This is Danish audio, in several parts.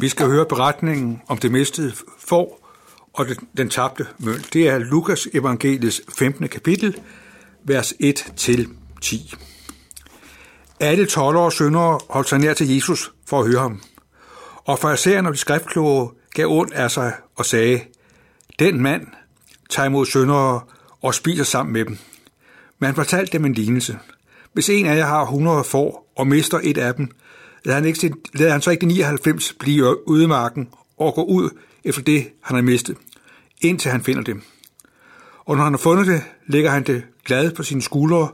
Vi skal høre beretningen om det mistede får og den tabte mønt. Det er Lukas evangeliets 15. kapitel, vers 1-10. Alle 12 og syndere holdt sig nær til Jesus for at høre ham. Og farisæerne og de skriftkloge gav ondt af sig og sagde, den mand tager imod syndere og spiser sammen med dem. Men han fortalte dem en lignelse. Hvis en af jer har 100 får og mister et af dem, lader han, ikke, lader han så ikke de 99 blive ude i marken og gå ud efter det, han har mistet, indtil han finder det. Og når han har fundet det, lægger han det glad på sine skuldre,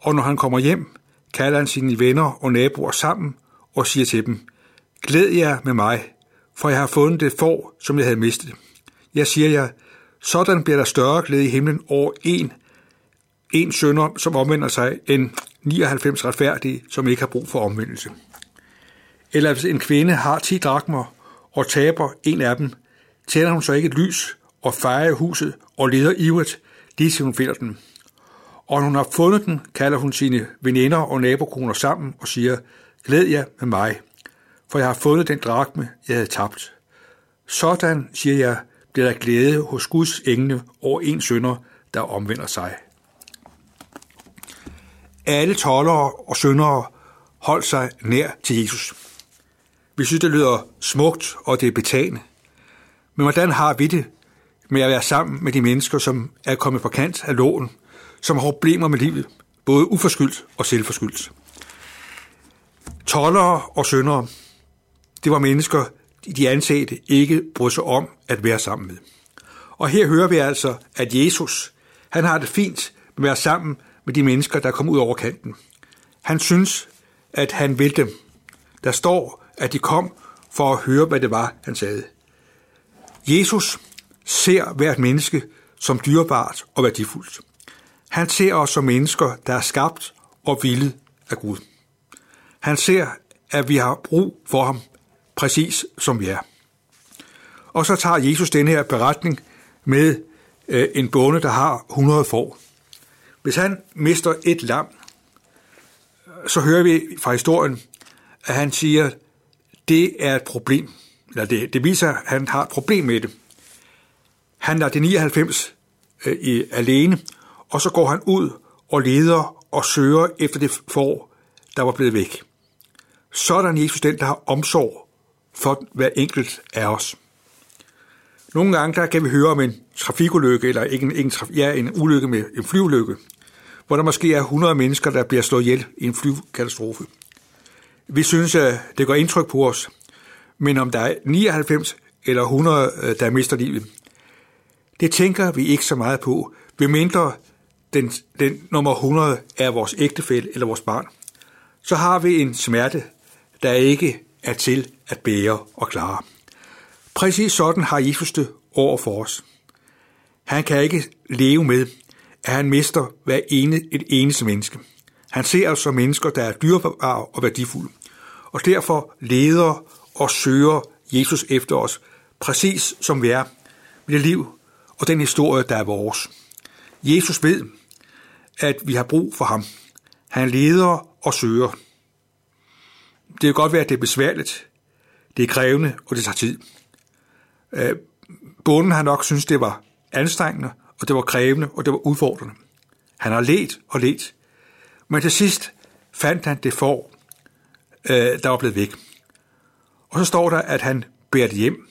og når han kommer hjem, kalder han sine venner og naboer sammen og siger til dem, Glæd jer med mig, for jeg har fundet det får, som jeg havde mistet. Jeg siger jer, sådan bliver der større glæde i himlen over en, en sønder, som omvender sig, end 99 retfærdige, som ikke har brug for omvendelse. Eller hvis en kvinde har 10 drakmer og taber en af dem, tænder hun så ikke et lys og fejrer huset og leder ivrigt, lige til hun finder den. Og når hun har fundet den, kalder hun sine veninder og nabokoner sammen og siger, glæd jer med mig, for jeg har fundet den drakme, jeg havde tabt. Sådan, siger jeg, bliver der glæde hos Guds engle over en sønder, der omvender sig. Alle tollere og syndere holdt sig nær til Jesus. Vi synes, det lyder smukt, og det er betagende. Men hvordan har vi det med at være sammen med de mennesker, som er kommet på kant af loven, som har problemer med livet, både uforskyldt og selvforskyldt? Tollere og syndere, det var mennesker, de ansatte ikke brød sig om at være sammen med. Og her hører vi altså, at Jesus, han har det fint med at være sammen med de mennesker, der kom ud over kanten. Han synes, at han vil dem. Der står, at de kom for at høre, hvad det var, han sagde. Jesus ser hvert menneske som dyrebart og værdifuldt. Han ser os som mennesker, der er skabt og villet af Gud. Han ser, at vi har brug for ham, præcis som vi er. Og så tager Jesus den her beretning med øh, en bonde, der har 100 får. Hvis han mister et lam, så hører vi fra historien, at han siger, det er et problem. Eller det, det viser, at han har et problem med det. Han lader det 99 øh, i, alene, og så går han ud og leder og søger efter det får, der var blevet væk. Sådan Jesus den, der har omsorg for hver enkelt af os. Nogle gange der kan vi høre om en trafikulykke, eller ikke en, ikke en, ja, en ulykke med en flyulykke, hvor der måske er 100 mennesker, der bliver slået ihjel i en flykatastrofe. Vi synes, at det gør indtryk på os, men om der er 99 eller 100, øh, der mister livet, det tænker vi ikke så meget på, mindre den, den nummer 100 er vores ægtefælle eller vores barn. Så har vi en smerte, der ikke er til at bære og klare. Præcis sådan har Jesus det over for os. Han kan ikke leve med, at han mister hver ene, et eneste menneske. Han ser os som mennesker, der er dyrebare og værdifulde. Og derfor leder og søger Jesus efter os, præcis som vi er, med det liv og den historie, der er vores. Jesus ved, at vi har brug for ham. Han leder og søger. Det kan godt være, at det er besværligt, det er krævende, og det tager tid. Øh, Bunden har nok synes, det var anstrengende, og det var krævende, og det var udfordrende. Han har let og let. Men til sidst fandt han det for, øh, der var blevet væk. Og så står der, at han bærer det hjem.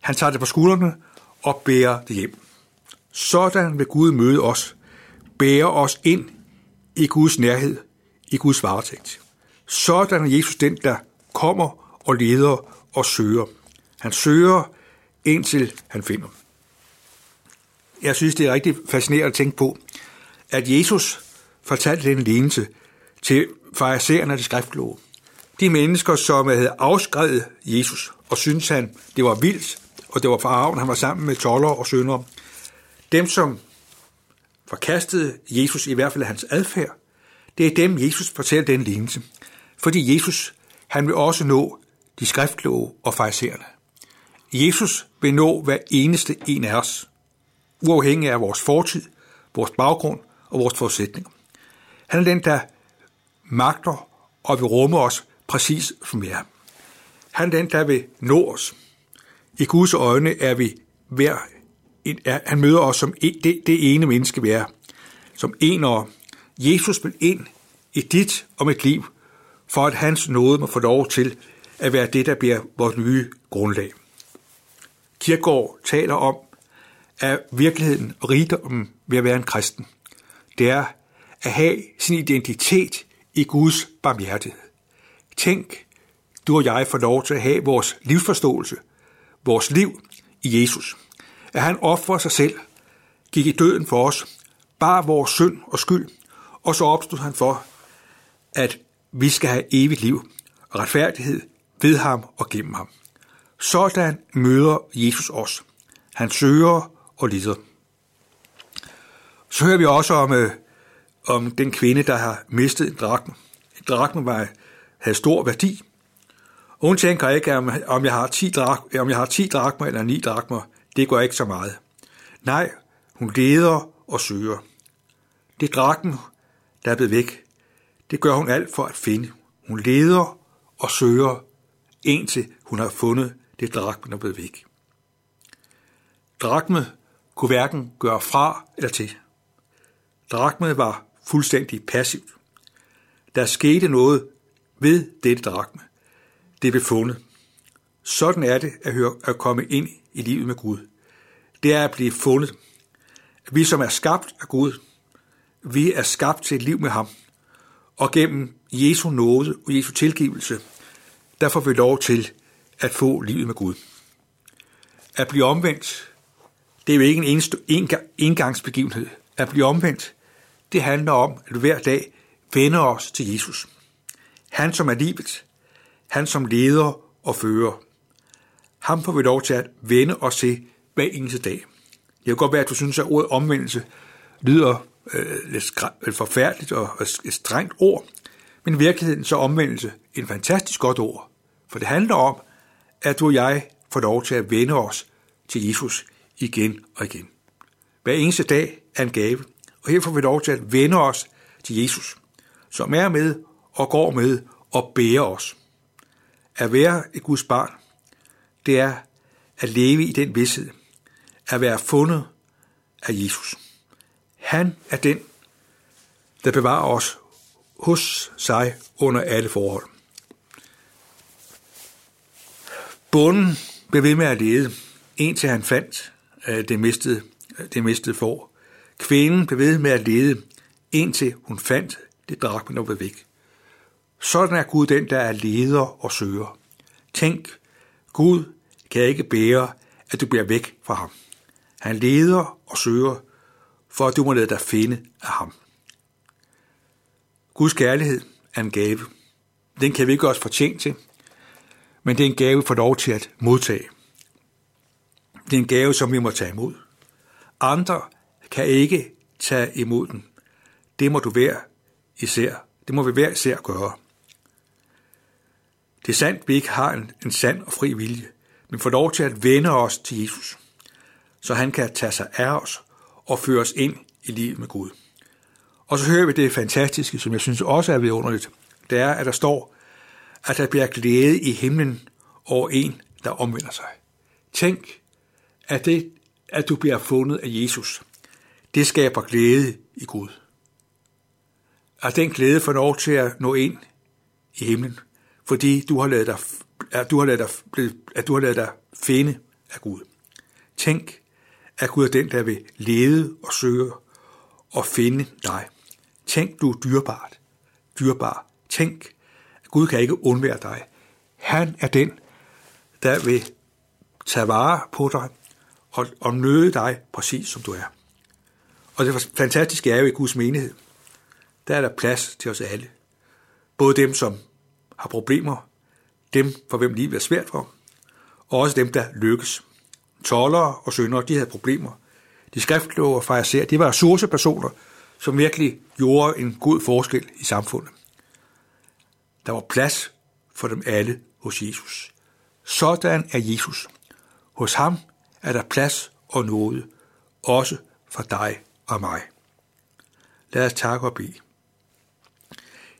Han tager det på skuldrene og bærer det hjem. Sådan vil Gud møde os, bære os ind i Guds nærhed, i Guds varetægt. Sådan er Jesus den, der kommer og leder og søger. Han søger, indtil han finder. Jeg synes, det er rigtig fascinerende at tænke på, at Jesus fortalte den lignelse til farisæerne af det skriftkloge. De mennesker, som havde afskrevet Jesus og syntes han, det var vildt, og det var farven, han var sammen med toller og sønder. Dem, som forkastede Jesus, i hvert fald hans adfærd, det er dem, Jesus fortæller den lignelse. Fordi Jesus, han vil også nå de skriftkloge og farisæerne. Jesus vil nå hver eneste en af os, uafhængig af vores fortid, vores baggrund og vores forudsætninger. Han er den, der magter og vil rumme os præcis som vi er. Han er den, der vil nå os. I Guds øjne er vi hver, er, han møder os som det, det ene menneske, vi er. Som en og Jesus vil ind i dit og mit liv, for at hans nåde må få lov til at være det, der bliver vores nye grundlag. Kirkegaard taler om, at virkeligheden og rigdommen ved at være en kristen, det er at have sin identitet i Guds barmhjertighed. Tænk, du og jeg får lov til at have vores livsforståelse, vores liv i Jesus. At han offrer sig selv, gik i døden for os, bare vores synd og skyld, og så opstod han for, at vi skal have evigt liv og retfærdighed ved ham og gennem ham. Sådan møder Jesus os. Han søger og lider. Så hører vi også om, øh, om den kvinde, der har mistet en drakme. En drakme var, havde stor værdi. Og hun tænker ikke, om jeg har 10, drak, om jeg har 10 drakmer eller 9 drakmer. Det går ikke så meget. Nej, hun leder og søger. Det drakmen, der er blevet væk, det gør hun alt for at finde. Hun leder og søger, indtil hun har fundet det drakme, der er blevet væk. Drakme kunne hverken gøre fra eller til. Drakme var fuldstændig passivt. Der skete noget ved dette drakme. Det blev fundet. Sådan er det at, høre, at komme ind i livet med Gud. Det er at blive fundet. Vi som er skabt af Gud, vi er skabt til et liv med ham. Og gennem Jesu nåde og Jesu tilgivelse, der får vi lov til at få livet med Gud. At blive omvendt, det er jo ikke en eneste engangsbegivenhed. At blive omvendt, det handler om, at hver dag vender os til Jesus. Han, som er livet. Han, som leder og fører. Ham får vi lov til at vende os se hver eneste dag. Det kan godt være, at du synes, at ordet omvendelse lyder øh, lidt forfærdeligt og et strengt ord, men i virkeligheden så omvendelse en fantastisk godt ord. For det handler om, at du og jeg får lov til at vende os til Jesus igen og igen. Hver eneste dag er en gave, og her får vi lov til at vende os til Jesus, som er med og går med og bærer os. At være et Guds barn, det er at leve i den vidshed, at være fundet af Jesus. Han er den, der bevarer os hos sig under alle forhold. Bunden blev ved med at lede, indtil han fandt øh, det mistede, det mistede for. Kvinden blev ved med at lede, indtil hun fandt det drak, men var væk. Sådan er Gud den, der er leder og søger. Tænk, Gud kan ikke bære, at du bliver væk fra ham. Han leder og søger, for at du må lade dig finde af ham. Guds kærlighed er en gave. Den kan vi ikke også fortjene til, men det er en gave, vi får lov til at modtage. Det er en gave, som vi må tage imod. Andre kan ikke tage imod den. Det må du være især. Det må vi hver især gøre. Det er sandt, at vi ikke har en, en sand og fri vilje, men får lov til at vende os til Jesus, så han kan tage sig af os og føre os ind i livet med Gud. Og så hører vi det fantastiske, som jeg synes også er vidunderligt. Det er, at der står, at der bliver glæde i himlen over en, der omvender sig. Tænk, at det, at du bliver fundet af Jesus, det skaber glæde i Gud. At den glæde får lov til at nå ind i himlen, fordi du har lavet dig, at du har lavet dig, at du har lavet dig finde af Gud. Tænk, at Gud er den, der vil lede og søge og finde dig. Tænk, du er dyrbart. Dyrbar. Tænk, at Gud kan ikke undvære dig. Han er den, der vil tage vare på dig og, og nøde dig præcis som du er. Og det fantastiske er jo i Guds menighed. Der er der plads til os alle. Både dem, som har problemer, dem for hvem livet er svært for, og også dem, der lykkes. Tollere og søndere, de havde problemer. De skriftkloge og fejser, de var ressourcepersoner, som virkelig gjorde en god forskel i samfundet. Der var plads for dem alle hos Jesus. Sådan er Jesus. Hos ham er der plads og nåde, også for dig og mig. Lad os takke og bede.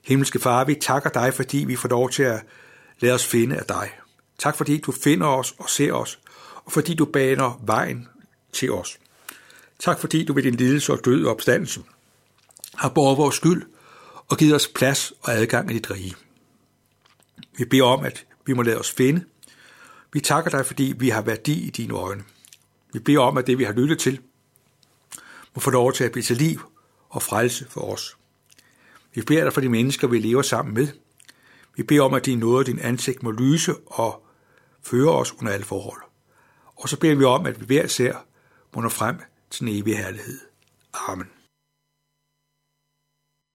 Himmelske Far, vi takker dig, fordi vi får lov til at lade os finde af dig. Tak fordi du finder os og ser os, og fordi du baner vejen til os. Tak fordi du ved din lidelse og død og opstandelse har båret vores skyld og givet os plads og adgang i dit rige. Vi beder om, at vi må lade os finde. Vi takker dig, fordi vi har værdi i dine øjne. Vi beder om, at det, vi har lyttet til, må få lov til at blive til liv og frelse for os. Vi beder dig for de mennesker, vi lever sammen med. Vi beder om, at din nåde og din ansigt må lyse og føre os under alle forhold. Og så beder vi om, at vi hver ser må nå frem til den evige herlighed. Amen.